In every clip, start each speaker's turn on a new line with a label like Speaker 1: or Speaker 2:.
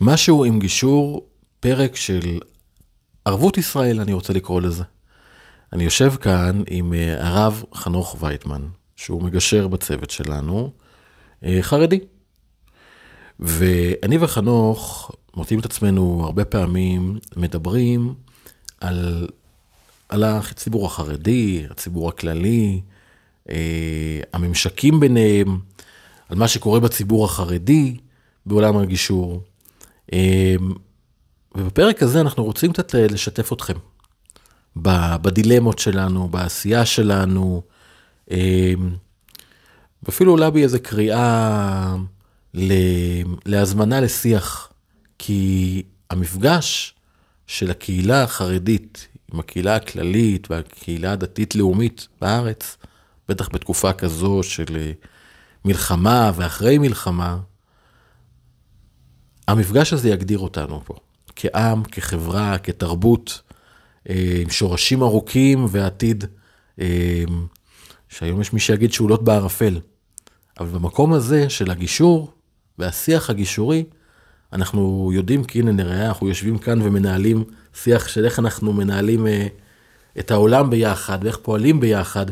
Speaker 1: משהו עם גישור, פרק של ערבות ישראל, אני רוצה לקרוא לזה. אני יושב כאן עם אה, הרב חנוך וייטמן, שהוא מגשר בצוות שלנו, אה, חרדי. ואני וחנוך מוצאים את עצמנו הרבה פעמים מדברים על, על הציבור החרדי, הציבור הכללי, אה, הממשקים ביניהם, על מה שקורה בציבור החרדי בעולם הגישור. אה, ובפרק הזה אנחנו רוצים קצת לשתף אתכם בדילמות שלנו, בעשייה שלנו, אה, ואפילו אולי בי איזה קריאה להזמנה לשיח, כי המפגש של הקהילה החרדית עם הקהילה הכללית והקהילה הדתית-לאומית בארץ, בטח בתקופה כזו של אה, מלחמה ואחרי מלחמה, המפגש הזה יגדיר אותנו פה, כעם, כחברה, כתרבות, אה, עם שורשים ארוכים ועתיד, אה, שהיום יש מי שיגיד שהוא לוט בערפל. אבל במקום הזה של הגישור והשיח הגישורי, אנחנו יודעים כי הנה נראה, אנחנו יושבים כאן ומנהלים שיח של איך אנחנו מנהלים את העולם ביחד ואיך פועלים ביחד.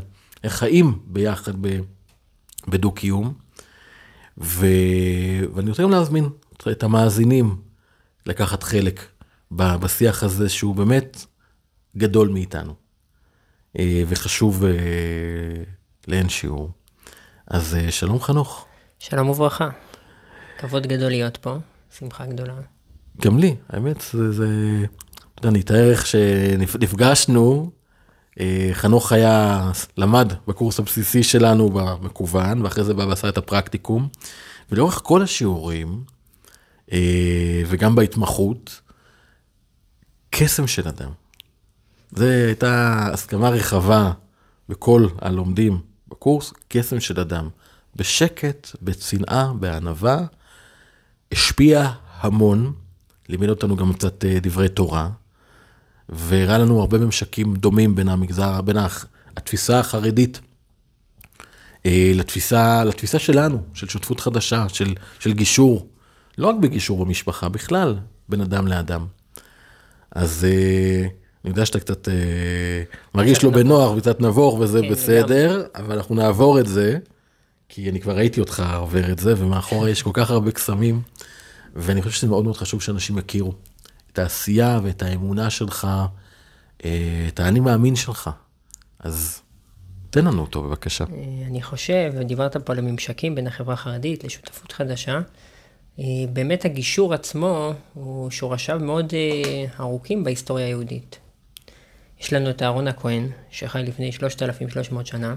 Speaker 1: איך חיים ביחד בדו-קיום. ו... ואני רוצה גם להזמין את המאזינים לקחת חלק בשיח הזה שהוא באמת גדול מאיתנו אה, וחשוב אה, לאין שיעור. אז אה, שלום חנוך.
Speaker 2: שלום וברכה. כבוד גדול להיות פה, שמחה גדולה.
Speaker 1: גם לי, האמת, זה, זה, אתה יודע, נתאר איך שנפגשנו חנוך היה, למד בקורס הבסיסי שלנו במקוון, ואחרי זה בא ועשה את הפרקטיקום. ולאורך כל השיעורים, וגם בהתמחות, קסם של אדם. זו הייתה הסכמה רחבה בכל הלומדים בקורס, קסם של אדם. בשקט, בצנעה, בענווה, השפיע המון, לימד אותנו גם קצת אה, דברי תורה. והראה לנו הרבה ממשקים דומים בין המגזר, בין התפיסה החרדית אה, לתפיסה, לתפיסה שלנו, של שותפות חדשה, של, של גישור, לא רק בגישור במשפחה, בכלל, בין אדם לאדם. אז אה, אני יודע שאתה קצת אה, מרגיש לו בנוח וקצת נבוך וזה כן, בסדר, אבל אנחנו נעבור את זה, כי אני כבר ראיתי אותך עובר את זה, ומאחורי יש כל כך הרבה קסמים, ואני חושב שזה מאוד מאוד חשוב שאנשים יכירו. את העשייה ואת האמונה שלך, אה, את האני מאמין שלך. אז תן לנו אותו בבקשה.
Speaker 2: אני חושב, ודיברת פה על הממשקים בין החברה החרדית לשותפות חדשה, באמת הגישור עצמו הוא שורשיו מאוד ארוכים בהיסטוריה היהודית. יש לנו את אהרון הכהן, שחי לפני 3,300 שנה,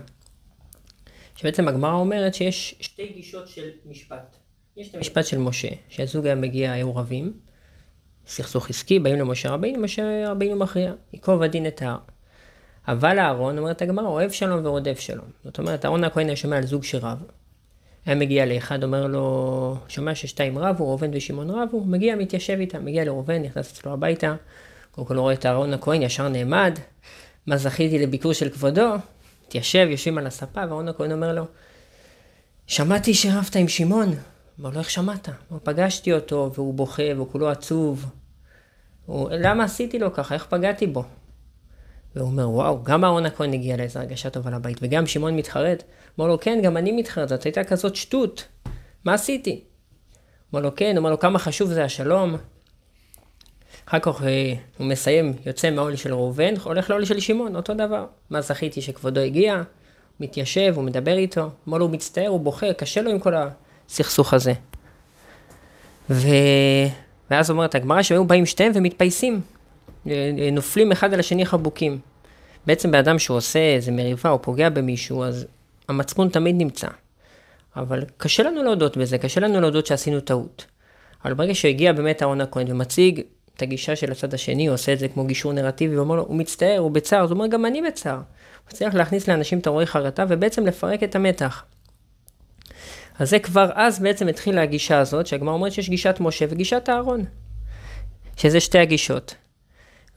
Speaker 2: שבעצם הגמרא אומרת שיש שתי גישות של משפט. יש את המשפט של משה, שהזוג היה מגיע, היו רבים, סכסוך עסקי, באים למשה רבינו, משה רבינו מכריע, ייקוב הדין את ההר. אבל אהרון, אומרת הגמרא, אוהב שלום ורודף שלום. זאת אומרת, אהרון הכהן היה שומע על זוג שרב. היה מגיע לאחד, אומר לו, שומע ששתיים רבו, ראובן ושמעון רבו, מגיע, מתיישב איתם, מגיע לראובן, נכנס אצלו הביתה, קודם כל הוא רואה את אהרון הכהן, ישר נעמד, מה זכיתי לביקור של כבודו, מתיישב, יושבים על הספה, ואהרון הכהן אומר לו, שמעתי שרבת עם שמעון. אמר לו, איך שמעת? הוא פגשתי אותו, והוא בוכה, והוא כולו עצוב. הוא, למה עשיתי לו ככה? איך פגעתי בו? והוא אומר, וואו, גם אהרון הכהן הגיע לאיזו הרגשה טובה לבית, וגם שמעון מתחרט. אמר לו, כן, גם אני מתחרט, זאת הייתה כזאת שטות. מה עשיתי? אמר לו, כן, אמר לו, כמה חשוב זה השלום. אחר כך אה, הוא מסיים, יוצא מהאוהל של ראובן, הולך לאוהל של שמעון, אותו דבר. מה זכיתי שכבודו הגיע, מתיישב, הוא מדבר איתו, אמר לו, הוא מצטער, הוא בוכה, קשה לו עם כל הסכסוך הזה. ו... ואז אומרת הגמרא שהם היו באים שתיהם ומתפייסים, נופלים אחד על השני חבוקים. בעצם באדם שהוא עושה איזה מריבה או פוגע במישהו, אז המצפון תמיד נמצא. אבל קשה לנו להודות בזה, קשה לנו להודות שעשינו טעות. אבל ברגע שהגיע באמת אהרון הכהן ומציג את הגישה של הצד השני, הוא עושה את זה כמו גישור נרטיבי, ואומר לו, הוא מצטער, הוא בצער, אז הוא אומר, גם אני בצער. הוא צריך להכניס לאנשים את הרועי חרטה ובעצם לפרק את המתח. אז זה כבר אז בעצם התחילה הגישה הזאת, שהגמרא אומרת שיש גישת משה וגישת אהרון. שזה שתי הגישות.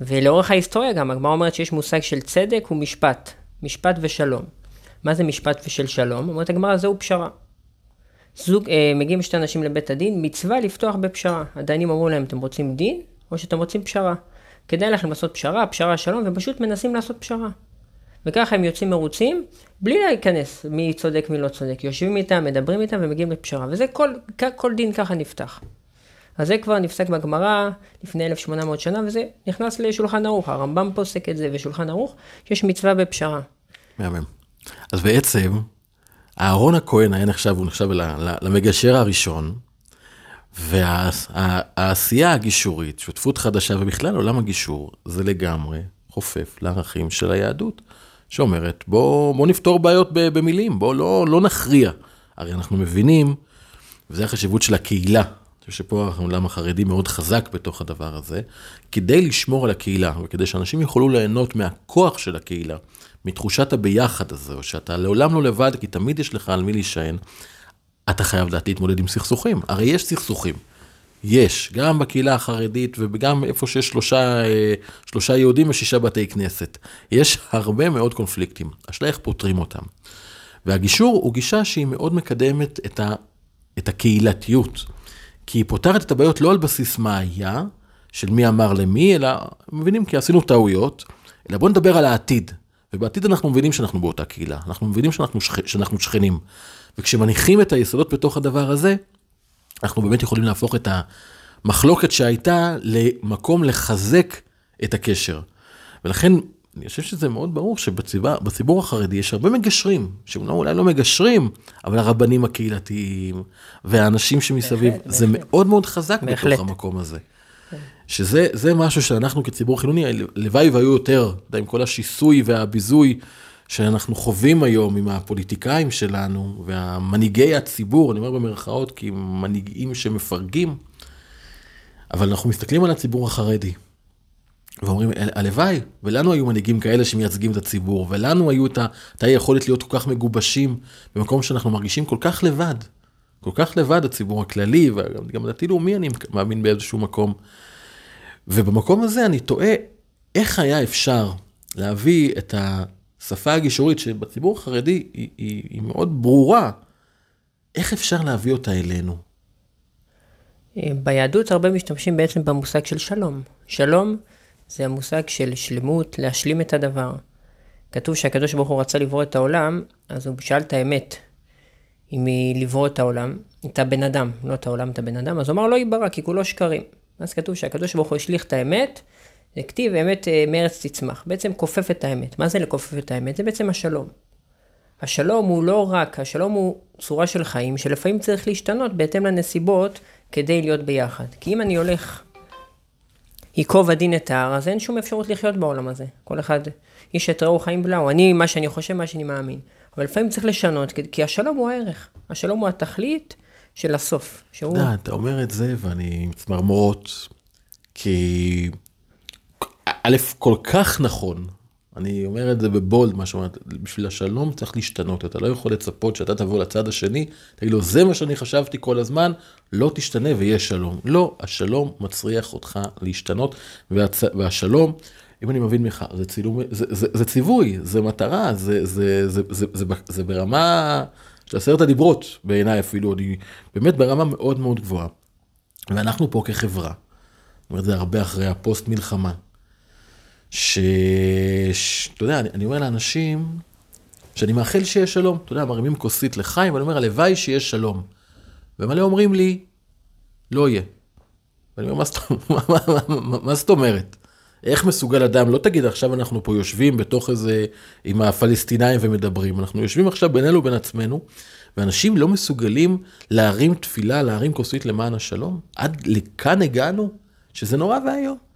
Speaker 2: ולאורך ההיסטוריה גם, הגמרא אומרת שיש מושג של צדק ומשפט. משפט ושלום. מה זה משפט ושל שלום? אומרת הגמרא, זהו פשרה. זוג, אה, מגיעים שתי אנשים לבית הדין, מצווה לפתוח בפשרה. הדיינים אמרו להם, אתם רוצים דין או שאתם רוצים פשרה? כדאי לכם לעשות פשרה, פשרה שלום, ופשוט מנסים לעשות פשרה. וככה הם יוצאים מרוצים, בלי להיכנס מי צודק מי לא צודק. יושבים איתם, מדברים איתם ומגיעים לפשרה. וזה כל, כל דין ככה נפתח. אז זה כבר נפסק בגמרא לפני 1800 שנה, וזה נכנס לשולחן ערוך. הרמב"ם פוסק את זה בשולחן ערוך, שיש מצווה בפשרה.
Speaker 1: מהמם. אז בעצם, אהרון הכהן היה נחשב, הוא נחשב למגשר הראשון, והעשייה הגישורית, שותפות חדשה, ובכלל עולם הגישור, זה לגמרי חופף לערכים של היהדות, שאומרת, בוא, בוא נפתור בעיות במילים, בוא לא, לא נכריע. הרי אנחנו מבינים, וזו החשיבות של הקהילה, חושב שפה העולם החרדי מאוד חזק בתוך הדבר הזה, כדי לשמור על הקהילה, וכדי שאנשים יוכלו ליהנות מהכוח של הקהילה, מתחושת הביחד הזו, שאתה לעולם לא לבד, כי תמיד יש לך על מי להישען, אתה חייב לדעת להתמודד עם סכסוכים. הרי יש סכסוכים. יש, גם בקהילה החרדית וגם איפה שיש שלושה, אה, שלושה יהודים ושישה בתי כנסת. יש הרבה מאוד קונפליקטים, השאלה איך פותרים אותם. והגישור הוא גישה שהיא מאוד מקדמת את, ה, את הקהילתיות. כי היא פותרת את הבעיות לא על בסיס מה היה, של מי אמר למי, אלא מבינים כי עשינו טעויות, אלא בואו נדבר על העתיד. ובעתיד אנחנו מבינים שאנחנו באותה קהילה, אנחנו מבינים שאנחנו, שכ... שאנחנו שכנים. וכשמניחים את היסודות בתוך הדבר הזה, אנחנו באמת יכולים להפוך את המחלוקת שהייתה למקום לחזק את הקשר. ולכן אני חושב שזה מאוד ברור שבציבור החרדי יש הרבה מגשרים, לא, אולי לא מגשרים, אבל הרבנים הקהילתיים והאנשים שמסביב, בהחלט, זה בהחלט. מאוד מאוד חזק בהחלט. בתוך המקום הזה. שזה משהו שאנחנו כציבור חילוני, לוואי והיו יותר, אתה יודע, עם כל השיסוי והביזוי שאנחנו חווים היום עם הפוליטיקאים שלנו והמנהיגי הציבור, אני אומר במרכאות, כי הם מנהיגים שמפרגים, אבל אנחנו מסתכלים על הציבור החרדי. ואומרים, הלוואי, ולנו היו מנהיגים כאלה שמייצגים את הציבור, ולנו היו את היכולת להיות כל כך מגובשים במקום שאנחנו מרגישים כל כך לבד. כל כך לבד הציבור הכללי, וגם דתי-לאומי אני מאמין באיזשהו מקום. ובמקום הזה אני תוהה, איך היה אפשר להביא את השפה הגישורית שבציבור החרדי היא, היא, היא מאוד ברורה, איך אפשר להביא אותה אלינו?
Speaker 2: ביהדות הרבה משתמשים בעצם במושג של שלום. שלום זה המושג של שלמות, להשלים את הדבר. כתוב שהקדוש ברוך הוא רצה לברוא את העולם, אז הוא שאל את האמת, אם היא לברוא את העולם, את הבן אדם, לא את העולם, את הבן אדם, אז הוא אמר לא ייברא, כי כולו שקרים. אז כתוב שהקדוש ברוך הוא השליך את האמת, הכתיב אמת אה, מארץ תצמח. בעצם כופף את האמת. מה זה לכופף את האמת? זה בעצם השלום. השלום הוא לא רק, השלום הוא צורה של חיים שלפעמים צריך להשתנות בהתאם לנסיבות כדי להיות ביחד. כי אם אני הולך ייקוב הדין את ההר, אז אין שום אפשרות לחיות בעולם הזה. כל אחד, איש את רעהו חיים בלעו, אני, מה שאני חושב, מה שאני מאמין. אבל לפעמים צריך לשנות, כי השלום הוא הערך. השלום הוא התכלית של הסוף.
Speaker 1: שהוא... אתה, אתה אומר את זה ואני מצמרמורות, כי א', כל כך נכון, אני אומר את זה בבולד, מה שאומרת, בשביל השלום צריך להשתנות, אתה לא יכול לצפות שאתה תבוא לצד השני, תגיד לו, זה מה שאני חשבתי כל הזמן, לא תשתנה ויהיה שלום. לא, השלום מצריח אותך להשתנות, והצ... והשלום, אם אני מבין ממך, זה, צילום, זה, זה, זה ציווי, זה מטרה, זה, זה, זה, זה, זה, זה, זה ברמה של עשרת הדיברות, בעיניי אפילו, אני באמת ברמה מאוד מאוד גבוהה. ואנחנו פה כחברה, אני אומר את זה הרבה אחרי הפוסט מלחמה. שאתה יודע, אני, אני אומר לאנשים שאני מאחל שיהיה שלום. אתה יודע, מרימים כוסית לחיים, ואני אומר, הלוואי שיהיה שלום. ומלא אומרים לי, לא יהיה. ואני אומר, מה זאת אומרת? איך מסוגל אדם, לא תגיד עכשיו אנחנו פה יושבים בתוך איזה, עם הפלסטינאים ומדברים, אנחנו יושבים עכשיו בינינו ובין עצמנו, ואנשים לא מסוגלים להרים תפילה, להרים כוסית למען השלום? עד לכאן הגענו? שזה נורא ואיום.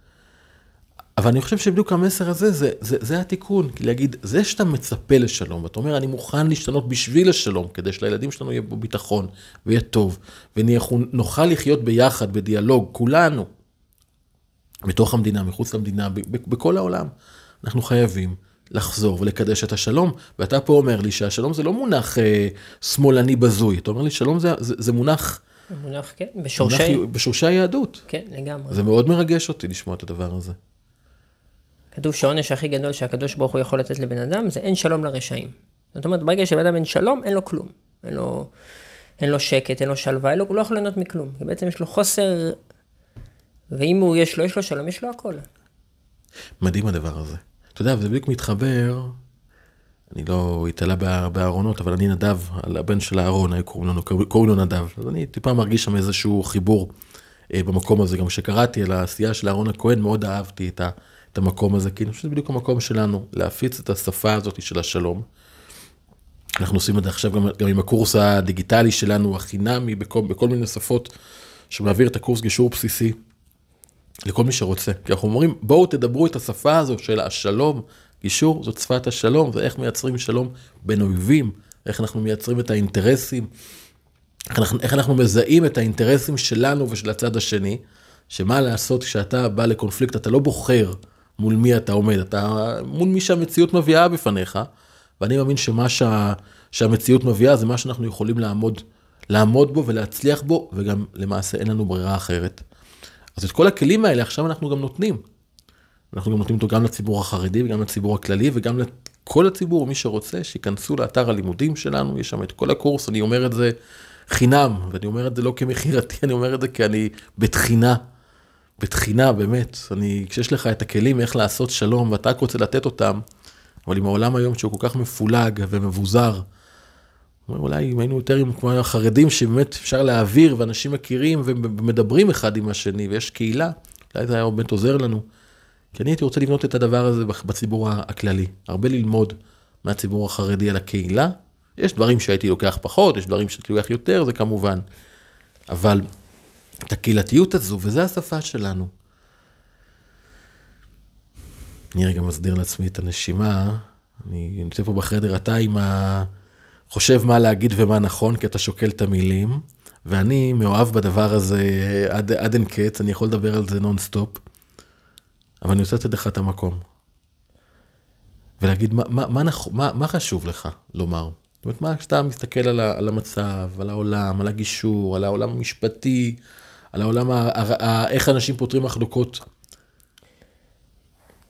Speaker 1: אבל אני חושב שבדיוק המסר הזה, זה, זה, זה התיקון, להגיד, זה שאתה מצפה לשלום, ואתה אומר, אני מוכן להשתנות בשביל השלום, כדי שלילדים שלנו יהיה בו ביטחון, ויהיה טוב, ונוכל לחיות ביחד, בדיאלוג, כולנו, בתוך המדינה, מחוץ למדינה, בכל העולם. אנחנו חייבים לחזור ולקדש את השלום, ואתה פה אומר לי שהשלום זה לא מונח אה, שמאלני בזוי, אתה אומר לי, שלום זה, זה, זה מונח...
Speaker 2: מונח, כן, בשורשי...
Speaker 1: מונח, בשורשי היהדות.
Speaker 2: כן, לגמרי.
Speaker 1: זה מאוד מרגש אותי לשמוע את הדבר הזה.
Speaker 2: כתוב שהעונש הכי גדול שהקדוש ברוך הוא יכול לתת לבן אדם זה אין שלום לרשעים. זאת אומרת, ברגע שלבן אדם אין שלום, אין לו כלום. אין לו... אין לו שקט, אין לו שלווה, אין לו, הוא לא יכול ליהנות מכלום. כי בעצם יש לו חוסר, ואם הוא יש לו, יש לו שלום, יש לו הכל.
Speaker 1: מדהים הדבר הזה. אתה יודע, זה בדיוק מתחבר, אני לא אתעלה בארונות, אבל אני נדב, הבן של אהרון, קוראים לו נדב. אז אני טיפה מרגיש שם איזשהו חיבור אה, במקום הזה. גם כשקראתי על העשייה של אהרון הכהן, מאוד אהבתי את, ה, את המקום הזה, כי אני חושב שזה בדיוק המקום שלנו, להפיץ את השפה הזאת של השלום. אנחנו עושים את זה עכשיו גם, גם עם הקורס הדיגיטלי שלנו, החינמי, בכל, בכל מיני שפות, שמעביר את הקורס גישור בסיסי לכל מי שרוצה. כי אנחנו אומרים, בואו תדברו את השפה הזו של השלום, גישור זאת שפת השלום, ואיך מייצרים שלום בין אויבים, איך אנחנו מייצרים את האינטרסים, איך אנחנו, איך אנחנו מזהים את האינטרסים שלנו ושל הצד השני, שמה לעשות כשאתה בא לקונפליקט, אתה לא בוחר מול מי אתה עומד, אתה מול מי שהמציאות מביאה בפניך, ואני מאמין שמה שה, שהמציאות מביאה זה מה שאנחנו יכולים לעמוד, לעמוד בו ולהצליח בו, וגם למעשה אין לנו ברירה אחרת. אז את כל הכלים האלה עכשיו אנחנו גם נותנים. אנחנו גם נותנים אותו גם לציבור החרדי וגם לציבור הכללי וגם לכל הציבור, מי שרוצה, שייכנסו לאתר הלימודים שלנו, יש שם את כל הקורס, אני אומר את זה חינם, ואני אומר את זה לא כמכירתי, אני אומר את זה כי אני בתחינה, בתחינה באמת, אני, כשיש לך את הכלים איך לעשות שלום ואתה רק רוצה לתת אותם, אבל עם העולם היום שהוא כל כך מפולג ומבוזר, אולי אם היינו יותר עם כמו החרדים שבאמת אפשר להעביר ואנשים מכירים ומדברים אחד עם השני ויש קהילה, אולי זה היה באמת עוזר לנו. כי אני הייתי רוצה לבנות את הדבר הזה בציבור הכללי, הרבה ללמוד מהציבור החרדי על הקהילה. יש דברים שהייתי לוקח פחות, יש דברים שהייתי לוקח יותר, זה כמובן. אבל את הקהילתיות הזו, וזה השפה שלנו. אני רגע מסדיר לעצמי את הנשימה, אני נמצא פה בחדר, אתה עם ה... חושב מה להגיד ומה נכון, כי אתה שוקל את המילים, ואני מאוהב בדבר הזה עד, עד אין קץ, אני יכול לדבר על זה נונסטופ. אבל אני רוצה לתת לך את המקום. ולהגיד מה, מה, מה, מה, מה חשוב לך לומר. זאת אומרת, מה כשאתה מסתכל על, ה, על המצב, על העולם, על הגישור, על העולם המשפטי, על העולם, איך אנשים פותרים מחלוקות.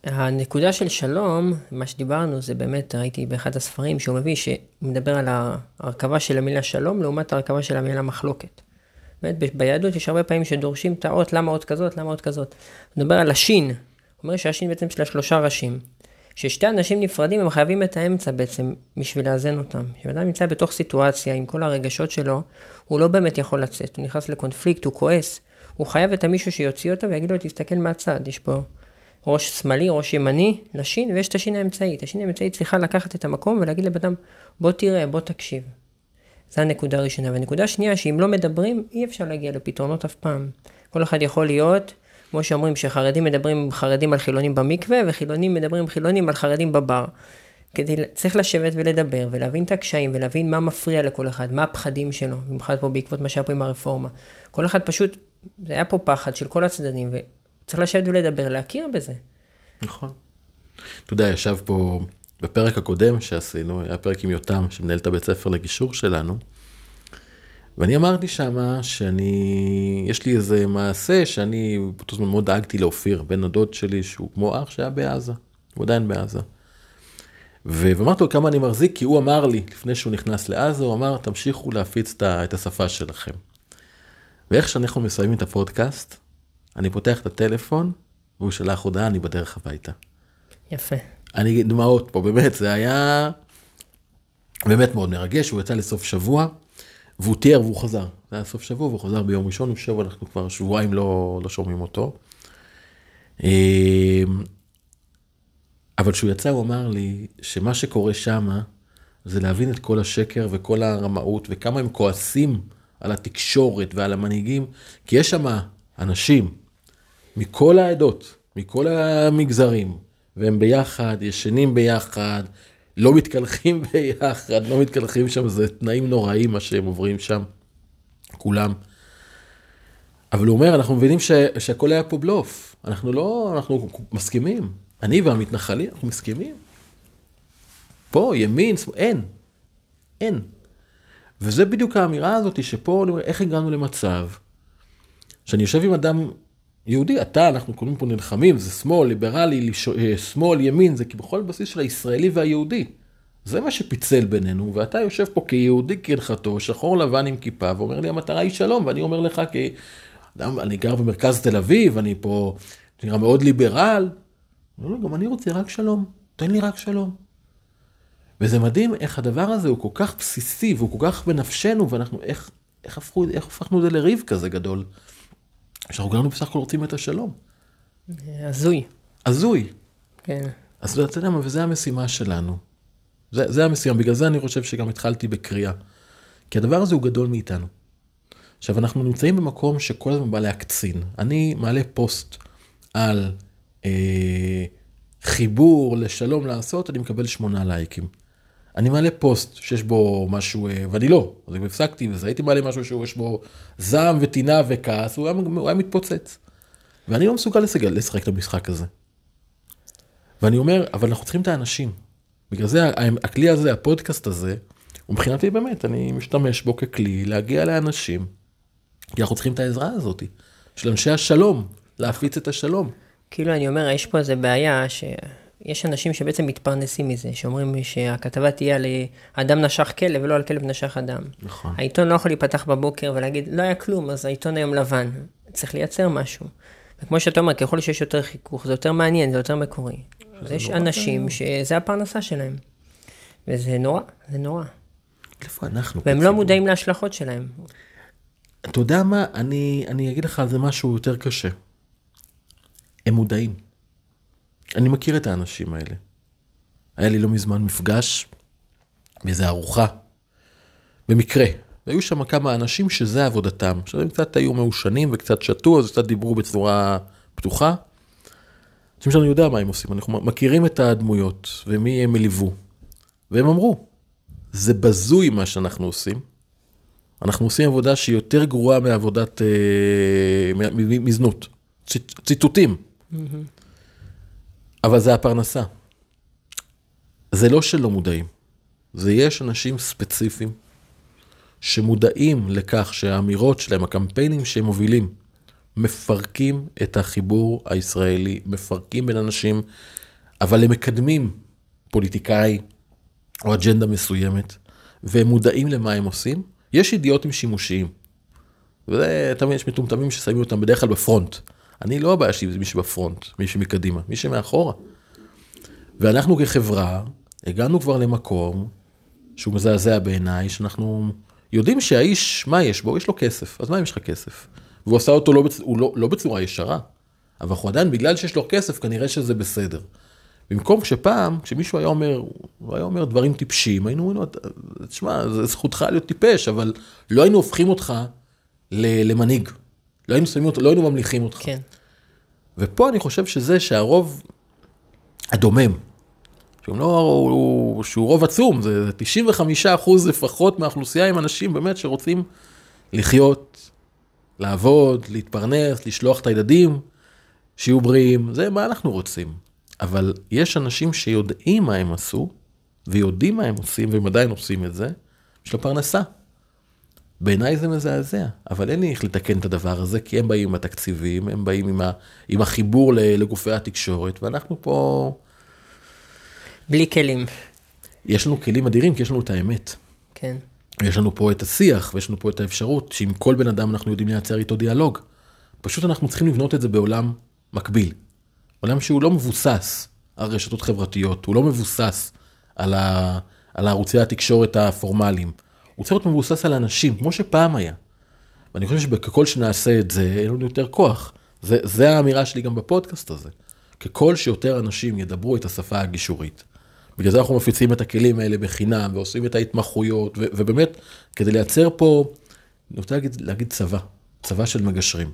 Speaker 2: הנקודה של שלום, מה שדיברנו, זה באמת, ראיתי באחד הספרים שהוא מביא, שמדבר על ההרכבה של המילה שלום לעומת ההרכבה של המילה מחלוקת. באמת, ביהדות יש הרבה פעמים שדורשים את האות, למה אות כזאת, למה אות כזאת. מדבר על השין, אומר שהשין בעצם יש לה שלושה ראשים. ששתי אנשים נפרדים הם חייבים את האמצע בעצם בשביל לאזן אותם. כשאדם נמצא בתוך סיטואציה עם כל הרגשות שלו, הוא לא באמת יכול לצאת, הוא נכנס לקונפליקט, הוא כועס. הוא חייב את המישהו שיוציא אותו ויגיד לו תסתכל מהצד, יש פה ראש שמאלי, ראש ימני לשין, ויש את השין האמצעית. השין האמצעית צריכה לקחת את המקום ולהגיד לבן אדם בוא תראה, בוא תקשיב. זו הנקודה הראשונה. והנקודה השנייה, שאם לא מדברים, אי אפשר להגיע לפתרונות אף פעם. כל אחד יכול להיות כמו שאומרים שחרדים מדברים עם חרדים על חילונים במקווה, וחילונים מדברים עם חילונים על חרדים בבר. כדי, צריך לשבת ולדבר, ולהבין את הקשיים, ולהבין מה מפריע לכל אחד, מה הפחדים שלו, במיוחד פה בעקבות מה שהיה פה עם הרפורמה. כל אחד פשוט, זה היה פה פחד של כל הצדדים, וצריך לשבת ולדבר, להכיר בזה.
Speaker 1: נכון. אתה יודע, ישב פה בפרק הקודם שעשינו, היה פרק עם יותם, שמנהל את הבית ספר לגישור שלנו, ואני אמרתי שמה שאני, יש לי איזה מעשה שאני באותו זמן מאוד דאגתי לאופיר, בן הדוד שלי, שהוא כמו אח שהיה בעזה, הוא עדיין בעזה. ואמרתי לו כמה אני מחזיק, כי הוא אמר לי, לפני שהוא נכנס לעזה, הוא אמר, תמשיכו להפיץ את השפה שלכם. ואיך שאנחנו מסיימים את הפודקאסט, אני פותח את הטלפון, והוא שלח הודעה, אני בדרך הביתה.
Speaker 2: יפה.
Speaker 1: אני דמעות פה, באמת, זה היה באמת מאוד מרגש, הוא יצא לסוף שבוע. והוא תיאר והוא חזר. זה היה סוף שבוע והוא חזר ביום ראשון, הוא שוב, אנחנו כבר שבועיים לא, לא שומעים אותו. אמ, אבל כשהוא יצא הוא אמר לי שמה שקורה שמה זה להבין את כל השקר וכל הרמאות וכמה הם כועסים על התקשורת ועל המנהיגים, כי יש שם אנשים מכל העדות, מכל המגזרים, והם ביחד, ישנים ביחד, לא מתקלחים ביחד, לא מתקלחים שם, זה תנאים נוראים מה שהם עוברים שם, כולם. אבל הוא אומר, אנחנו מבינים ש, שהכל היה פה בלוף, אנחנו לא, אנחנו מסכימים. אני והמתנחלים, אנחנו מסכימים. פה, ימין, אין, אין. וזה בדיוק האמירה הזאת, שפה, אני אומר, איך הגענו למצב שאני יושב עם אדם יהודי, אתה, אנחנו קוראים פה נלחמים, זה שמאל, ליברלי, אה, שמאל, ימין, זה בכל בסיס של הישראלי והיהודי. זה מה שפיצל בינינו, ואתה יושב פה כיהודי כהלכתו, שחור לבן עם כיפה, ואומר לי המטרה היא שלום, ואני אומר לך כי... אני גר במרכז תל אביב, אני פה נראה מאוד ליברל. לא, לא, גם אני רוצה רק שלום, תן לי רק שלום. וזה מדהים איך הדבר הזה הוא כל כך בסיסי והוא כל כך בנפשנו, ואנחנו, איך, איך, הפכו, איך הפכנו את זה לריב כזה גדול? שאנחנו כולנו בסך הכל רוצים את השלום.
Speaker 2: הזוי.
Speaker 1: הזוי.
Speaker 2: כן.
Speaker 1: אז אתה יודע מה, וזו המשימה שלנו. זה, זה המשימה, בגלל זה אני חושב שגם התחלתי בקריאה. כי הדבר הזה הוא גדול מאיתנו. עכשיו, אנחנו נמצאים במקום שכל הזמן בא להקצין. אני מעלה פוסט על אה, חיבור לשלום לעשות, אני מקבל שמונה לייקים. אני מעלה פוסט שיש בו משהו, אה, ואני לא, אז אם הפסקתי וזה, הייתי מעלה משהו שיש בו זעם וטינה וכעס, הוא היה, הוא היה מתפוצץ. ואני לא מסוגל לשחק את המשחק הזה. ואני אומר, אבל אנחנו צריכים את האנשים. בגלל זה הכלי הזה, הפודקאסט הזה, הוא מבחינתי באמת, אני משתמש בו ככלי להגיע לאנשים, כי אנחנו צריכים את העזרה הזאת, של אנשי השלום, להפיץ את השלום.
Speaker 2: כאילו, אני אומר, יש פה איזה בעיה שיש אנשים שבעצם מתפרנסים מזה, שאומרים שהכתבה תהיה על אדם נשך כלב ולא על כלב נשך אדם.
Speaker 1: נכון.
Speaker 2: העיתון לא יכול להיפתח בבוקר ולהגיד, לא היה כלום, אז העיתון היום לבן. צריך לייצר משהו. וכמו שאתה אומר, ככל שיש יותר חיכוך, זה יותר מעניין, זה יותר מקורי. אז יש אנשים שזה הפרנסה שלהם. וזה נורא, זה נורא.
Speaker 1: איפה אנחנו?
Speaker 2: והם לא מודעים להשלכות שלהם.
Speaker 1: אתה יודע מה, אני, אני אגיד לך על זה משהו יותר קשה. הם מודעים. אני מכיר את האנשים האלה. היה לי לא מזמן מפגש באיזו ארוחה, במקרה. והיו שם כמה אנשים שזה עבודתם. עכשיו הם קצת היו מעושנים וקצת שתו, אז קצת דיברו בצורה פתוחה. אנשים שאני יודע מה הם עושים, אנחנו מכירים את הדמויות ומי הם ליוו. והם אמרו, זה בזוי מה שאנחנו עושים. אנחנו עושים עבודה שהיא יותר גרועה מעבודת, אה, מזנות. ציטוטים. Mm-hmm. אבל זה הפרנסה. זה לא שלא מודעים. זה יש אנשים ספציפיים שמודעים לכך שהאמירות שלהם, הקמפיינים שהם מובילים, מפרקים את החיבור הישראלי, מפרקים בין אנשים, אבל הם מקדמים פוליטיקאי או אג'נדה מסוימת, והם מודעים למה הם עושים. יש אידיוטים שימושיים. וזה תמיד יש מטומטמים ששמים אותם בדרך כלל בפרונט. אני לא הבעיה שלי זה מי שבפרונט, מי שמקדימה, מי שמאחורה. ואנחנו כחברה הגענו כבר למקום שהוא מזעזע בעיניי, שאנחנו יודעים שהאיש, מה יש בו? יש לו כסף, אז מה אם יש לך כסף? והוא עשה אותו לא, בצ... לא, לא בצורה ישרה, אבל אנחנו עדיין, בגלל שיש לו כסף, כנראה שזה בסדר. במקום שפעם, כשמישהו היה אומר, הוא היה אומר דברים טיפשים, היינו אומרים לו, תשמע, זכותך להיות טיפש, אבל לא היינו הופכים אותך למנהיג. לא היינו שמים אותו, לא היינו ממליכים אותך.
Speaker 2: כן.
Speaker 1: ופה אני חושב שזה שהרוב הדומם, שהוא לא, שהוא רוב עצום, זה 95 אחוז לפחות מהאוכלוסייה עם אנשים באמת שרוצים לחיות, לעבוד, להתפרנס, לשלוח את הילדים, שיהיו בריאים, זה מה אנחנו רוצים. אבל יש אנשים שיודעים מה הם עשו, ויודעים מה הם עושים, והם עדיין עושים את זה, בשביל הפרנסה. בעיניי זה מזעזע, אבל אין לי איך לתקן את הדבר הזה, כי הם באים עם התקציבים, הם באים עם, ה, עם החיבור לגופי התקשורת, ואנחנו פה...
Speaker 2: בלי כלים.
Speaker 1: יש לנו כלים אדירים, כי יש לנו את האמת.
Speaker 2: כן.
Speaker 1: יש לנו פה את השיח, ויש לנו פה את האפשרות שעם כל בן אדם אנחנו יודעים לייצר איתו דיאלוג. פשוט אנחנו צריכים לבנות את זה בעולם מקביל. עולם שהוא לא מבוסס על רשתות חברתיות, הוא לא מבוסס על, ה... על הערוצי התקשורת הפורמליים. הוא צריך להיות מבוסס על אנשים, כמו שפעם היה. ואני חושב שככל שנעשה את זה, אין לנו יותר כוח. זה, זה האמירה שלי גם בפודקאסט הזה. ככל שיותר אנשים ידברו את השפה הגישורית. בגלל זה אנחנו מפיצים את הכלים האלה בחינם, ועושים את ההתמחויות, ו- ובאמת, כדי לייצר פה, אני רוצה להגיד, להגיד צבא, צבא של מגשרים.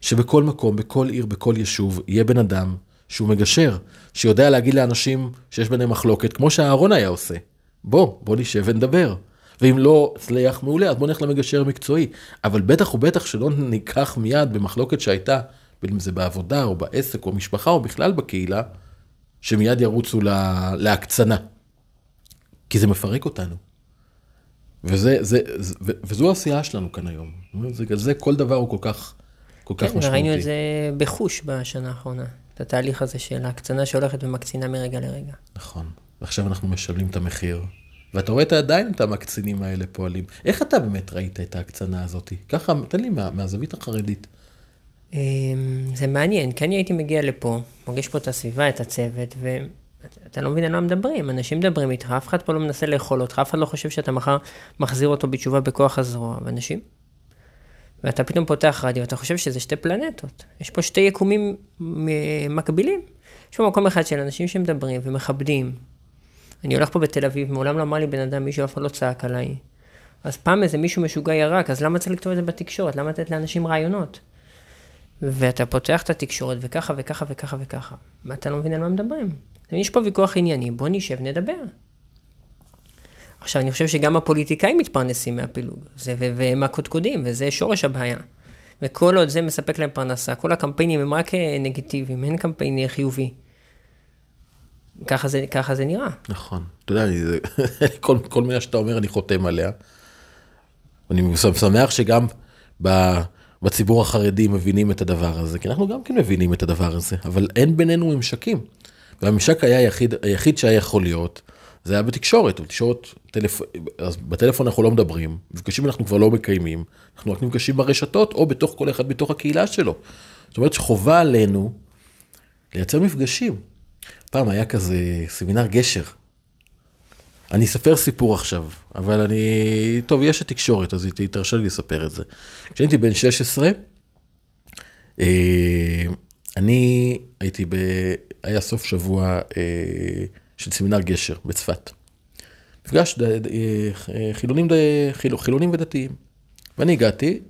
Speaker 1: שבכל מקום, בכל עיר, בכל יישוב, יהיה בן אדם שהוא מגשר, שיודע להגיד לאנשים שיש ביניהם מחלוקת, כמו שאהרון היה עושה. בוא, בוא נשב ונדבר. ואם לא הצליח מעולה, אז בוא נלך למגשר מקצועי. אבל בטח ובטח שלא ניקח מיד במחלוקת שהייתה, בין אם זה בעבודה או בעסק או משפחה או בכלל בקהילה, שמיד ירוצו לה, להקצנה. כי זה מפרק אותנו. וזה, זה, זה, וזו העשייה שלנו כאן היום. זה, זה כל דבר הוא כל כך, כל כך
Speaker 2: כן, משמעותי. ראינו את זה בחוש בשנה האחרונה, את התהליך הזה של ההקצנה שהולכת ומקצינה מרגע לרגע.
Speaker 1: נכון. ועכשיו אנחנו משלמים את המחיר. ואתה רואה את עדיין את המקצינים האלה פועלים. איך אתה באמת ראית את ההקצנה הזאת? ככה, תן לי מה, מהזווית החרדית.
Speaker 2: אמ, זה מעניין, כי אני הייתי מגיע לפה, פוגש פה את הסביבה, את הצוות, ואתה לא מבין על מה מדברים. אנשים מדברים איתך, אף אחד פה לא מנסה לאכול אותך, אף אחד לא חושב שאתה מחר מחזיר אותו בתשובה בכוח הזרוע, ואנשים... ואתה פתאום פותח רדיו, ואתה חושב שזה שתי פלנטות. יש פה שתי יקומים מקבילים. יש פה מקום אחד של אנשים שמדברים ומכבדים. אני הולך פה בתל אביב, מעולם לא אמר לי בן אדם, מישהו אף אחד לא צעק עליי. אז פעם איזה מישהו משוגע ירק, אז למה צריך לכתוב את זה בתקשורת? למה לתת לאנשים רעיונות? ואתה פותח את התקשורת, וככה וככה וככה וככה. מה אתה לא מבין על מה מדברים? יש פה ויכוח ענייני, בוא נשב, נדבר. עכשיו, אני חושב שגם הפוליטיקאים מתפרנסים מהפילוג, זה, והם הקודקודים, וזה שורש הבעיה. וכל עוד זה מספק להם פרנסה, כל הקמפיינים הם רק אה, נגטיביים, אין קמפיין אה, חיובי. ככה זה, ככה זה נראה.
Speaker 1: נכון. אתה יודע, אני, כל, כל מילה שאתה אומר, אני חותם עליה. אני שמח שגם ב, בציבור החרדי מבינים את הדבר הזה, כי אנחנו גם כן מבינים את הדבר הזה, אבל אין בינינו ממשקים. והממשק היה היחיד, היחיד שהיה יכול להיות, זה היה בתקשורת, בתקשורת, טלפ... אז בטלפון אנחנו לא מדברים, מפגשים אנחנו כבר לא מקיימים, אנחנו רק נפגשים ברשתות או בתוך כל אחד בתוך הקהילה שלו. זאת אומרת שחובה עלינו לייצר מפגשים. פעם היה כזה סמינר גשר. אני אספר סיפור עכשיו, אבל אני, טוב, יש את תקשורת, אז היא תרשה לי לספר את זה. כשהייתי בן 16, אה, אני הייתי ב... היה סוף שבוע אה, של סמינר גשר בצפת. מפגש אה, חילונים, חילונים ודתיים. ואני הגעתי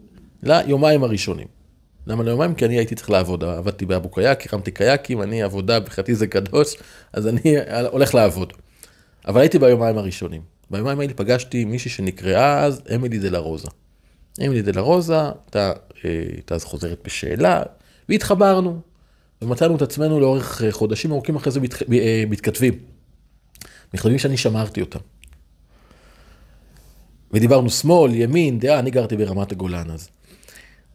Speaker 1: ליומיים הראשונים. למה ליומיים? כי אני הייתי צריך לעבוד, עבדתי באבו קייק, הקמתי קייקים, אני עבודה, מבחינתי זה קדוש, אז אני הולך לעבוד. אבל הייתי ביומיים הראשונים. ביומיים האלה פגשתי מישהי שנקראה אז אמילי דה לה רוזה. אמילי דה לה רוזה, הייתה אז חוזרת בשאלה, והתחברנו. ומצאנו את עצמנו לאורך חודשים ארוכים אחרי זה אה, מתכתבים. מכתבים שאני שמרתי אותם. ודיברנו שמאל, ימין, דעה, אני גרתי ברמת הגולן אז.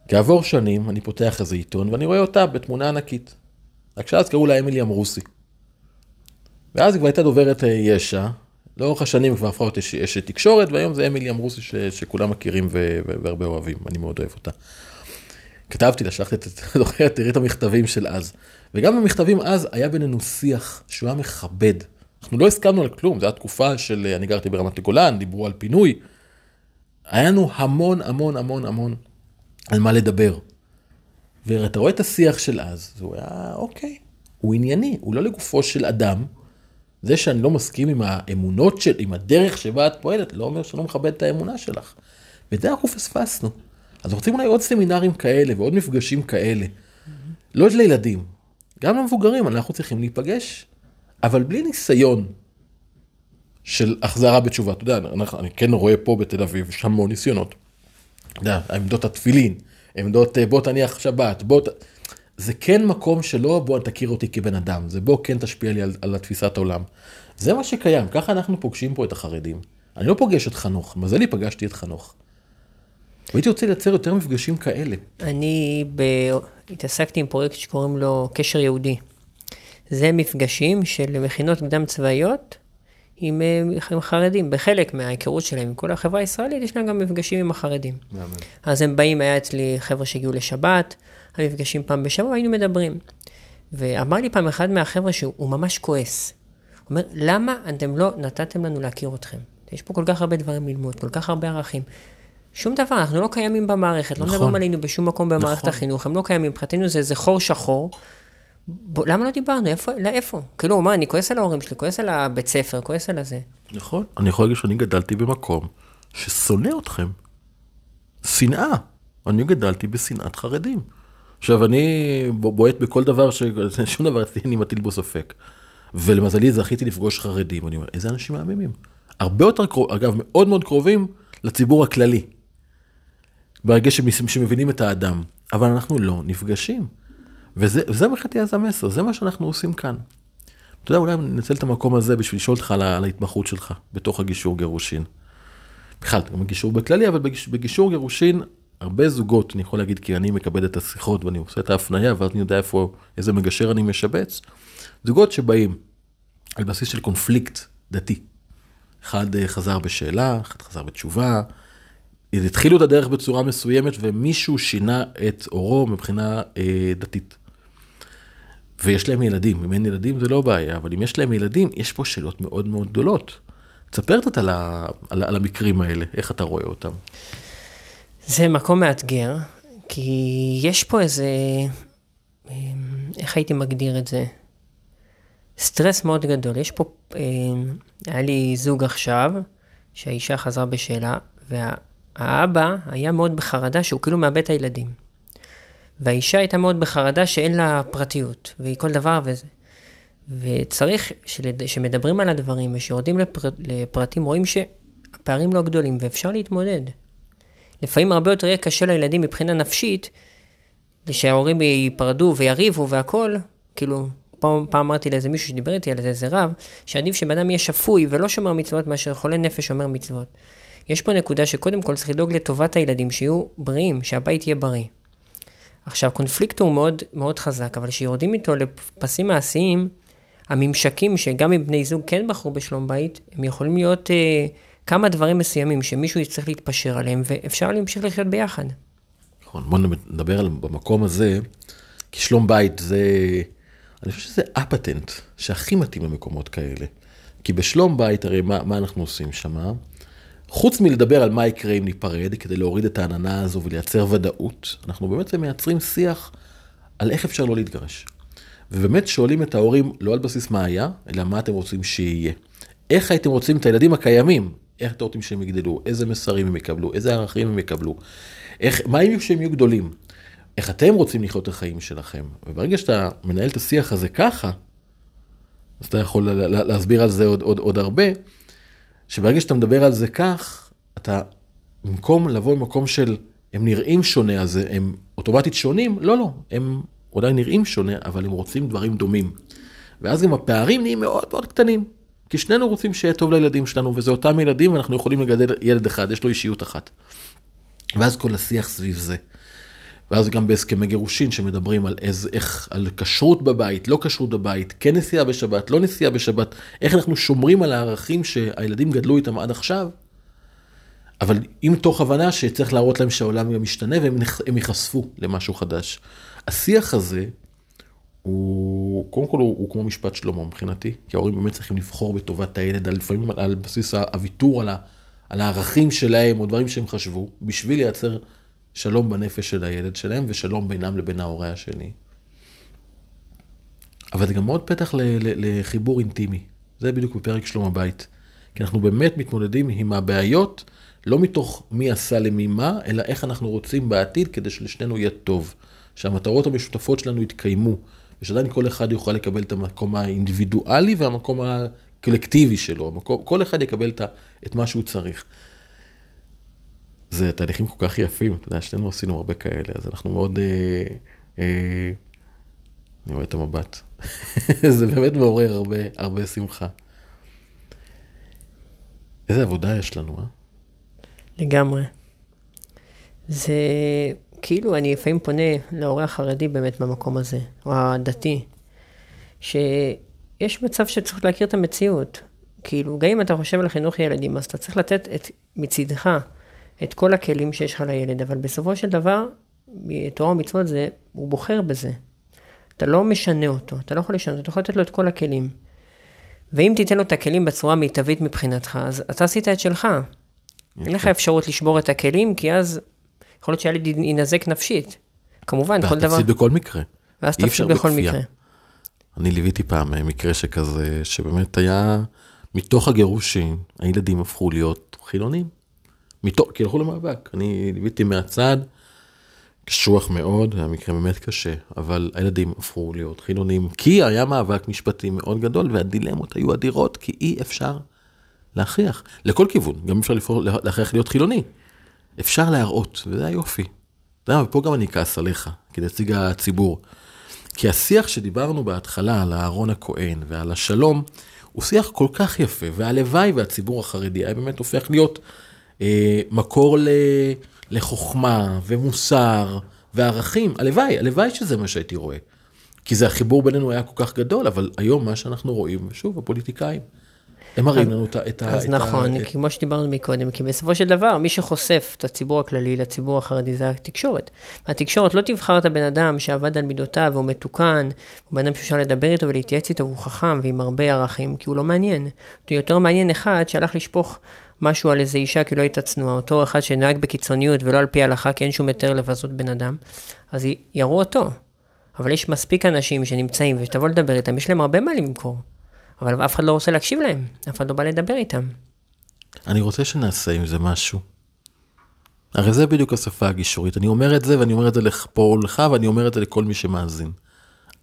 Speaker 1: כעבור שנים אני פותח איזה עיתון ואני רואה אותה בתמונה ענקית. רק שאז קראו לה אמילי אמרוסי. ואז היא כבר הייתה דוברת אה, יש"ע, לאורך השנים כבר הפכה להיות אשת תקשורת, והיום זה אמילי אמרוסי ש, שכולם מכירים ו, והרבה אוהבים, אני מאוד אוהב אותה. כתבתי לה, שלחתי את, זוכרת, תראי את המכתבים של אז. וגם במכתבים אז היה בינינו שיח שהוא היה מכבד. אנחנו לא הסכמנו על כלום, זו הייתה תקופה של, אני גרתי ברמת הגולן, דיברו על פינוי. היה לנו המון המון המון המון על מה לדבר. ואתה רואה את השיח של אז, והוא היה, אוקיי, הוא ענייני, הוא לא לגופו של אדם. זה שאני לא מסכים עם האמונות של, עם הדרך שבה את פועלת, לא אומר שאני לא מכבד את האמונה שלך. ואת זה אנחנו פספסנו. אז רוצים אולי עוד סמינרים כאלה ועוד מפגשים כאלה. Mm-hmm. לא לילדים, גם למבוגרים, אנחנו צריכים להיפגש, אבל בלי ניסיון של החזרה בתשובה. אתה יודע, אני, אני כן רואה פה בתל אביב, יש המון ניסיונות. יודע, עמדות התפילין, עמדות אה, בוא תניח שבת, בוא... ת... זה כן מקום שלא בוא תכיר אותי כבן אדם, זה בוא כן תשפיע לי על, על תפיסת העולם. זה מה שקיים, ככה אנחנו פוגשים פה את החרדים. אני לא פוגש את חנוך, מזלי פגשתי את חנוך. והייתי רוצה לייצר יותר מפגשים כאלה.
Speaker 2: אני ב... התעסקתי עם פרויקט שקוראים לו קשר יהודי. זה מפגשים של מכינות קדם צבאיות עם, אה, עם חרדים. בחלק מההיכרות שלהם עם כל החברה הישראלית, יש להם גם מפגשים עם החרדים. מאמן. אז הם באים, היה אצלי חבר'ה שהגיעו לשבת, המפגשים פעם בשבוע, היינו מדברים. ואמר לי פעם אחד מהחבר'ה שהוא ממש כועס. הוא אומר, למה אתם לא נתתם לנו להכיר אתכם? יש פה כל כך הרבה דברים ללמוד, כל כך הרבה ערכים. שום דבר, אנחנו לא קיימים במערכת, נכון. לא מדברים נכון. עלינו בשום מקום במערכת נכון. החינוך, הם לא קיימים, מבחינתנו זה איזה חור שחור. ב, למה לא דיברנו? איפה? לאיפה? כאילו, מה, אני כועס על ההורים שלי, כועס על הבית ספר, כועס על הזה.
Speaker 1: נכון, אני יכול להגיד שאני גדלתי במקום ששונא אתכם. שנאה. אני גדלתי בשנאת חרדים. עכשיו, אני בועט בכל דבר, ש... שום דבר אני מטיל בו ספק. ולמזלי זכיתי לפגוש חרדים, אני אומר, איזה אנשים מהממים. הרבה יותר קרוב, אגב, מאוד מאוד קרובים לציבור הכללי. ברגע שמבינים את האדם, אבל אנחנו לא נפגשים. וזה מבחינתי אז המסר, זה מה שאנחנו עושים כאן. אתה יודע, אולי ננצל את המקום הזה בשביל לשאול אותך על, על ההתמחות שלך בתוך הגישור גירושין. בכלל, גם בגישור בכללי, אבל בגיש, בגישור גירושין, הרבה זוגות, אני יכול להגיד, כי אני מקבל את השיחות ואני עושה את ההפניה, ואז אני יודע איפה, איזה מגשר אני משבץ. זוגות שבאים על בסיס של קונפליקט דתי. אחד אה, חזר בשאלה, אחד חזר בתשובה. התחילו את הדרך בצורה מסוימת ומישהו שינה את אורו מבחינה אה, דתית. ויש להם ילדים, אם אין ילדים זה לא בעיה, אבל אם יש להם ילדים, יש פה שאלות מאוד מאוד גדולות. תספר קצת על, על, על המקרים האלה, איך אתה רואה אותם.
Speaker 2: זה מקום מאתגר, כי יש פה איזה, אמ, איך הייתי מגדיר את זה? סטרס מאוד גדול. יש פה, אמ, היה לי זוג עכשיו, שהאישה חזרה בשאלה, והאבא היה מאוד בחרדה שהוא כאילו מאבד את הילדים. והאישה הייתה מאוד בחרדה שאין לה פרטיות, והיא כל דבר וזה. וצריך, כשמדברים על הדברים ושיורדים לפר, לפרטים, רואים שהפערים לא גדולים ואפשר להתמודד. לפעמים הרבה יותר יהיה קשה לילדים מבחינה נפשית, שההורים ייפרדו ויריבו והכול, כאילו, פעם, פעם אמרתי לאיזה מישהו שדיבר איתי על איזה רב, שעדיף שבן אדם יהיה שפוי ולא שומר מצוות מאשר חולה נפש שומר מצוות. יש פה נקודה שקודם כל צריך לדאוג לטובת הילדים, שיהיו בריאים, שהבית יהיה בריא. עכשיו, קונפליקט הוא מאוד, מאוד חזק, אבל כשיורדים איתו לפסים מעשיים, הממשקים שגם אם בני זוג כן בחרו בשלום בית, הם יכולים להיות אה, כמה דברים מסוימים שמישהו יצטרך להתפשר עליהם, ואפשר להמשיך לחיות ביחד.
Speaker 1: נכון, בוא נדבר על במקום הזה, כי שלום בית זה, אני חושב שזה הפטנט שהכי מתאים למקומות כאלה. כי בשלום בית, הרי מה, מה אנחנו עושים שם? חוץ מלדבר על מה יקרה אם ניפרד, כדי להוריד את העננה הזו ולייצר ודאות, אנחנו באמת מייצרים שיח על איך אפשר לא להתגרש. ובאמת שואלים את ההורים לא על בסיס מה היה, אלא מה אתם רוצים שיהיה. איך הייתם רוצים את הילדים הקיימים, איך אתם רוצים שהם יגדלו, איזה מסרים הם יקבלו, איזה ערכים הם יקבלו, איך, מה יהיו שהם יהיו גדולים, איך אתם רוצים לחיות את החיים שלכם. וברגע שאתה מנהל את השיח הזה ככה, אז אתה יכול להסביר על זה עוד, עוד, עוד הרבה, שברגע שאתה מדבר על זה כך, אתה, במקום לבוא ממקום של הם נראים שונה, אז הם אוטומטית שונים, לא, לא, הם אולי נראים שונה, אבל הם רוצים דברים דומים. ואז גם הפערים נהיים מאוד מאוד קטנים. כי שנינו רוצים שיהיה טוב לילדים שלנו, וזה אותם ילדים, ואנחנו יכולים לגדל ילד אחד, יש לו אישיות אחת. ואז כל השיח סביב זה. ואז גם בהסכמי גירושין שמדברים על איזה, איך, על כשרות בבית, לא כשרות בבית, כן נסיעה בשבת, לא נסיעה בשבת, איך אנחנו שומרים על הערכים שהילדים גדלו איתם עד עכשיו, אבל עם תוך הבנה שצריך להראות להם שהעולם גם משתנה והם ייחשפו למשהו חדש. השיח הזה, הוא, קודם כל הוא, הוא כמו משפט שלמה מבחינתי, כי ההורים באמת צריכים לבחור בטובת הילד, לפעמים על, על בסיס הוויתור על, על הערכים שלהם או דברים שהם חשבו, בשביל לייצר שלום בנפש של הילד שלהם ושלום בינם לבין ההורה השני. אבל זה גם מאוד פתח לחיבור אינטימי, זה בדיוק בפרק שלום הבית. כי אנחנו באמת מתמודדים עם הבעיות, לא מתוך מי עשה למי מה, אלא איך אנחנו רוצים בעתיד כדי שלשנינו יהיה טוב. שהמטרות המשותפות שלנו יתקיימו, ושעדיין כל אחד יוכל לקבל את המקום האינדיבידואלי והמקום הקולקטיבי שלו, המקום, כל אחד יקבל את מה שהוא צריך. זה תהליכים כל כך יפים, אתה יודע, שנינו עשינו הרבה כאלה, אז אנחנו מאוד... אה, אה, אני רואה את המבט. זה באמת מעורר הרבה, הרבה שמחה. איזה עבודה יש לנו, אה?
Speaker 2: לגמרי. זה כאילו, אני לפעמים פונה להורה החרדי באמת במקום הזה, או הדתי, שיש מצב שצריך להכיר את המציאות. כאילו, גם אם אתה חושב על חינוך ילדים, אז אתה צריך לתת את, מצידך את כל הכלים שיש לך לילד, אבל בסופו של דבר, תורה ומצוות זה, הוא בוחר בזה. אתה לא משנה אותו, אתה לא יכול לשנות, אתה יכול לתת לו את כל הכלים. ואם תיתן לו את הכלים בצורה מיטבית מבחינתך, אז אתה עשית את שלך. אין לך אפשרות לשבור את הכלים, כי אז יכול להיות שהילד יינזק נפשית. כמובן, כל דבר...
Speaker 1: ואז תפסיד בכל מקרה.
Speaker 2: ואז תפסיד בכל מקרה.
Speaker 1: אני ליוויתי פעם אה, מקרה שכזה, שבאמת היה, מתוך הגירושים, הילדים הפכו להיות חילונים. מתוך, כי הלכו למאבק. אני ליוויתי מהצד, קשוח מאוד, היה מקרה באמת קשה, אבל הילדים הפכו להיות חילונים, כי היה מאבק משפטי מאוד גדול, והדילמות היו אדירות, כי אי אפשר להכריח, לכל כיוון, גם אפשר להכריח להיות חילוני. אפשר להראות, וזה היופי. אתה יודע, ופה גם אני אכעס עליך, כנציג הציבור. כי השיח שדיברנו בהתחלה על אהרון הכהן ועל השלום, הוא שיח כל כך יפה, והלוואי והציבור החרדי היה באמת הופך להיות מקור ל, לחוכמה ומוסר וערכים. הלוואי, הלוואי שזה מה שהייתי רואה. כי זה החיבור בינינו היה כל כך גדול, אבל היום מה שאנחנו רואים, שוב, הפוליטיקאים, הם מראים לנו את ה... את
Speaker 2: אז
Speaker 1: ה-
Speaker 2: נכון,
Speaker 1: את-
Speaker 2: כמו שדיברנו מקודם, כי בסופו של דבר, מי שחושף את הציבור הכללי לציבור החרדי זה התקשורת. התקשורת לא תבחר את הבן אדם שעבד על מידותיו והוא מתוקן, הוא בן אדם שאפשר לדבר איתו ולהתייעץ איתו והוא חכם ועם הרבה ערכים, כי הוא לא מעניין. הוא יותר מעניין אחד שהלך לשפוך משהו על איזה אישה כי לא הייתה צנועה, אותו אחד שנהג בקיצוניות ולא על פי ההלכה, כי אין שום היתר לבזות בן אדם, אז י- יראו אותו. אבל יש מספיק אנשים שנמצאים ושתבוא לדבר איתם, יש להם הרבה מה למכור. אבל אף אחד לא רוצה להקשיב להם, אף אחד לא בא לדבר איתם.
Speaker 1: אני רוצה שנעשה עם זה משהו. הרי זה בדיוק השפה הגישורית. אני אומר את זה, ואני אומר את זה לך- פה לך, ואני אומר את זה לכל מי שמאזין.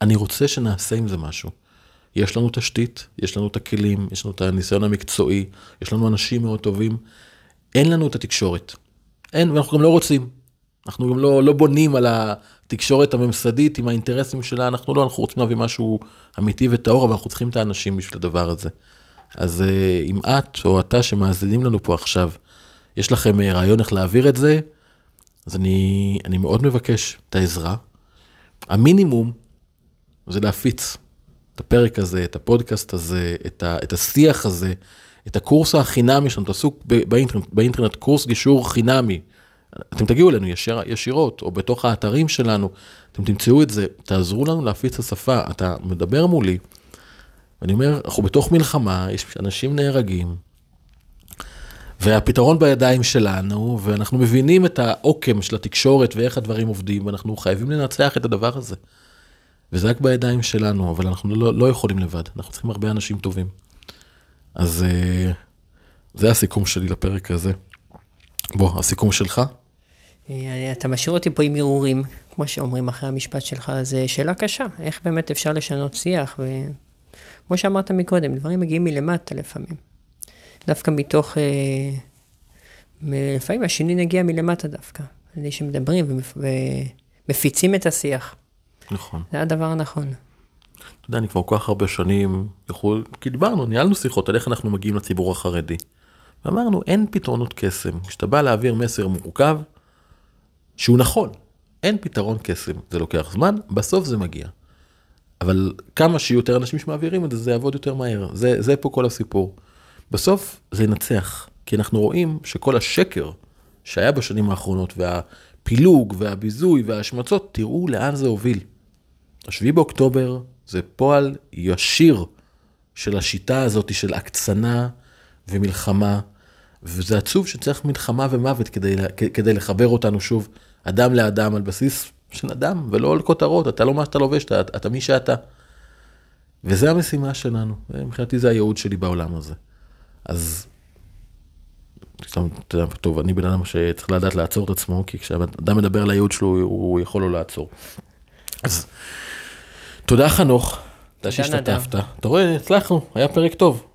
Speaker 1: אני רוצה שנעשה עם זה משהו. יש לנו תשתית, יש לנו את הכלים, יש לנו את הניסיון המקצועי, יש לנו אנשים מאוד טובים. אין לנו את התקשורת. אין, ואנחנו גם לא רוצים. אנחנו גם לא, לא בונים על התקשורת הממסדית עם האינטרסים שלה, אנחנו לא, אנחנו רוצים להביא משהו אמיתי וטהור, אבל אנחנו צריכים את האנשים בשביל הדבר הזה. אז אה, אם את או אתה שמאזינים לנו פה עכשיו, יש לכם אה, רעיון איך להעביר את זה, אז אני, אני מאוד מבקש את העזרה. המינימום זה להפיץ הפרק הזה, את הפודקאסט הזה, את, ה, את השיח הזה, את הקורס החינמי שלנו, תעשו באינטרנט, באינטרנט קורס גישור חינמי. אתם תגיעו אלינו ישיר, ישירות, או בתוך האתרים שלנו, אתם תמצאו את זה, תעזרו לנו להפיץ את השפה. אתה מדבר מולי, ואני אומר, אנחנו בתוך מלחמה, יש אנשים נהרגים, והפתרון בידיים שלנו, ואנחנו מבינים את העוקם של התקשורת ואיך הדברים עובדים, ואנחנו חייבים לנצח את הדבר הזה. וזה רק בידיים שלנו, אבל אנחנו לא, לא יכולים לבד, אנחנו צריכים הרבה אנשים טובים. אז אה, זה הסיכום שלי לפרק הזה. בוא, הסיכום שלך?
Speaker 2: אה, אתה משאיר אותי פה עם הרהורים, כמו שאומרים אחרי המשפט שלך, זו שאלה קשה, איך באמת אפשר לשנות שיח, וכמו שאמרת מקודם, דברים מגיעים מלמטה לפעמים. דווקא מתוך, אה, לפעמים השינוי נגיע מלמטה דווקא, על ידי שמדברים ומפ- ומפיצים את השיח.
Speaker 1: נכון.
Speaker 2: זה הדבר הנכון.
Speaker 1: אתה יודע, אני כבר כל כך הרבה שנים, יכול, כי דיברנו, ניהלנו שיחות על איך אנחנו מגיעים לציבור החרדי. ואמרנו, אין פתרונות קסם. כשאתה בא להעביר מסר מורכב, שהוא נכון, אין פתרון קסם. זה לוקח זמן, בסוף זה מגיע. אבל כמה שיהיו יותר אנשים שמעבירים את זה, זה יעבוד יותר מהר. זה, זה פה כל הסיפור. בסוף זה ינצח, כי אנחנו רואים שכל השקר שהיה בשנים האחרונות, והפילוג, והביזוי, וההשמצות, תראו לאן זה הוביל. השביעי באוקטובר זה פועל ישיר של השיטה הזאת של הקצנה ומלחמה, וזה עצוב שצריך מלחמה ומוות כדי, כדי לחבר אותנו שוב, אדם לאדם על בסיס של אדם, ולא על כותרות, אתה לא מה שאתה לובש, אתה, אתה מי שאתה. וזה המשימה שלנו, מבחינתי זה הייעוד שלי בעולם הזה. אז, טוב, אני בן אדם שצריך לדעת לעצור את עצמו, כי כשאדם מדבר על הייעוד שלו, הוא יכול לא לעצור. אז תודה חנוך, תודה שהשתתפת. אתה רואה, הצלחנו, היה פרק טוב.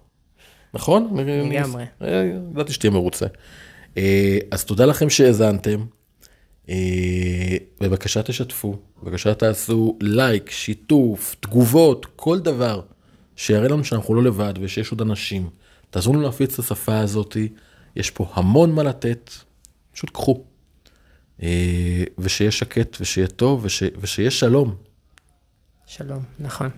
Speaker 1: נכון?
Speaker 2: לגמרי.
Speaker 1: אה, ידעתי שתהיה מרוצה. אה, אז תודה לכם שהאזנתם. אה, בבקשה תשתפו, בבקשה תעשו לייק, שיתוף, תגובות, כל דבר שיראה לנו שאנחנו לא לבד ושיש עוד אנשים. תעזרו לנו להפיץ את השפה הזאתי, יש פה המון מה לתת, פשוט קחו. ושיהיה שקט ושיהיה טוב וש, ושיהיה שלום.
Speaker 2: שלום, נכון.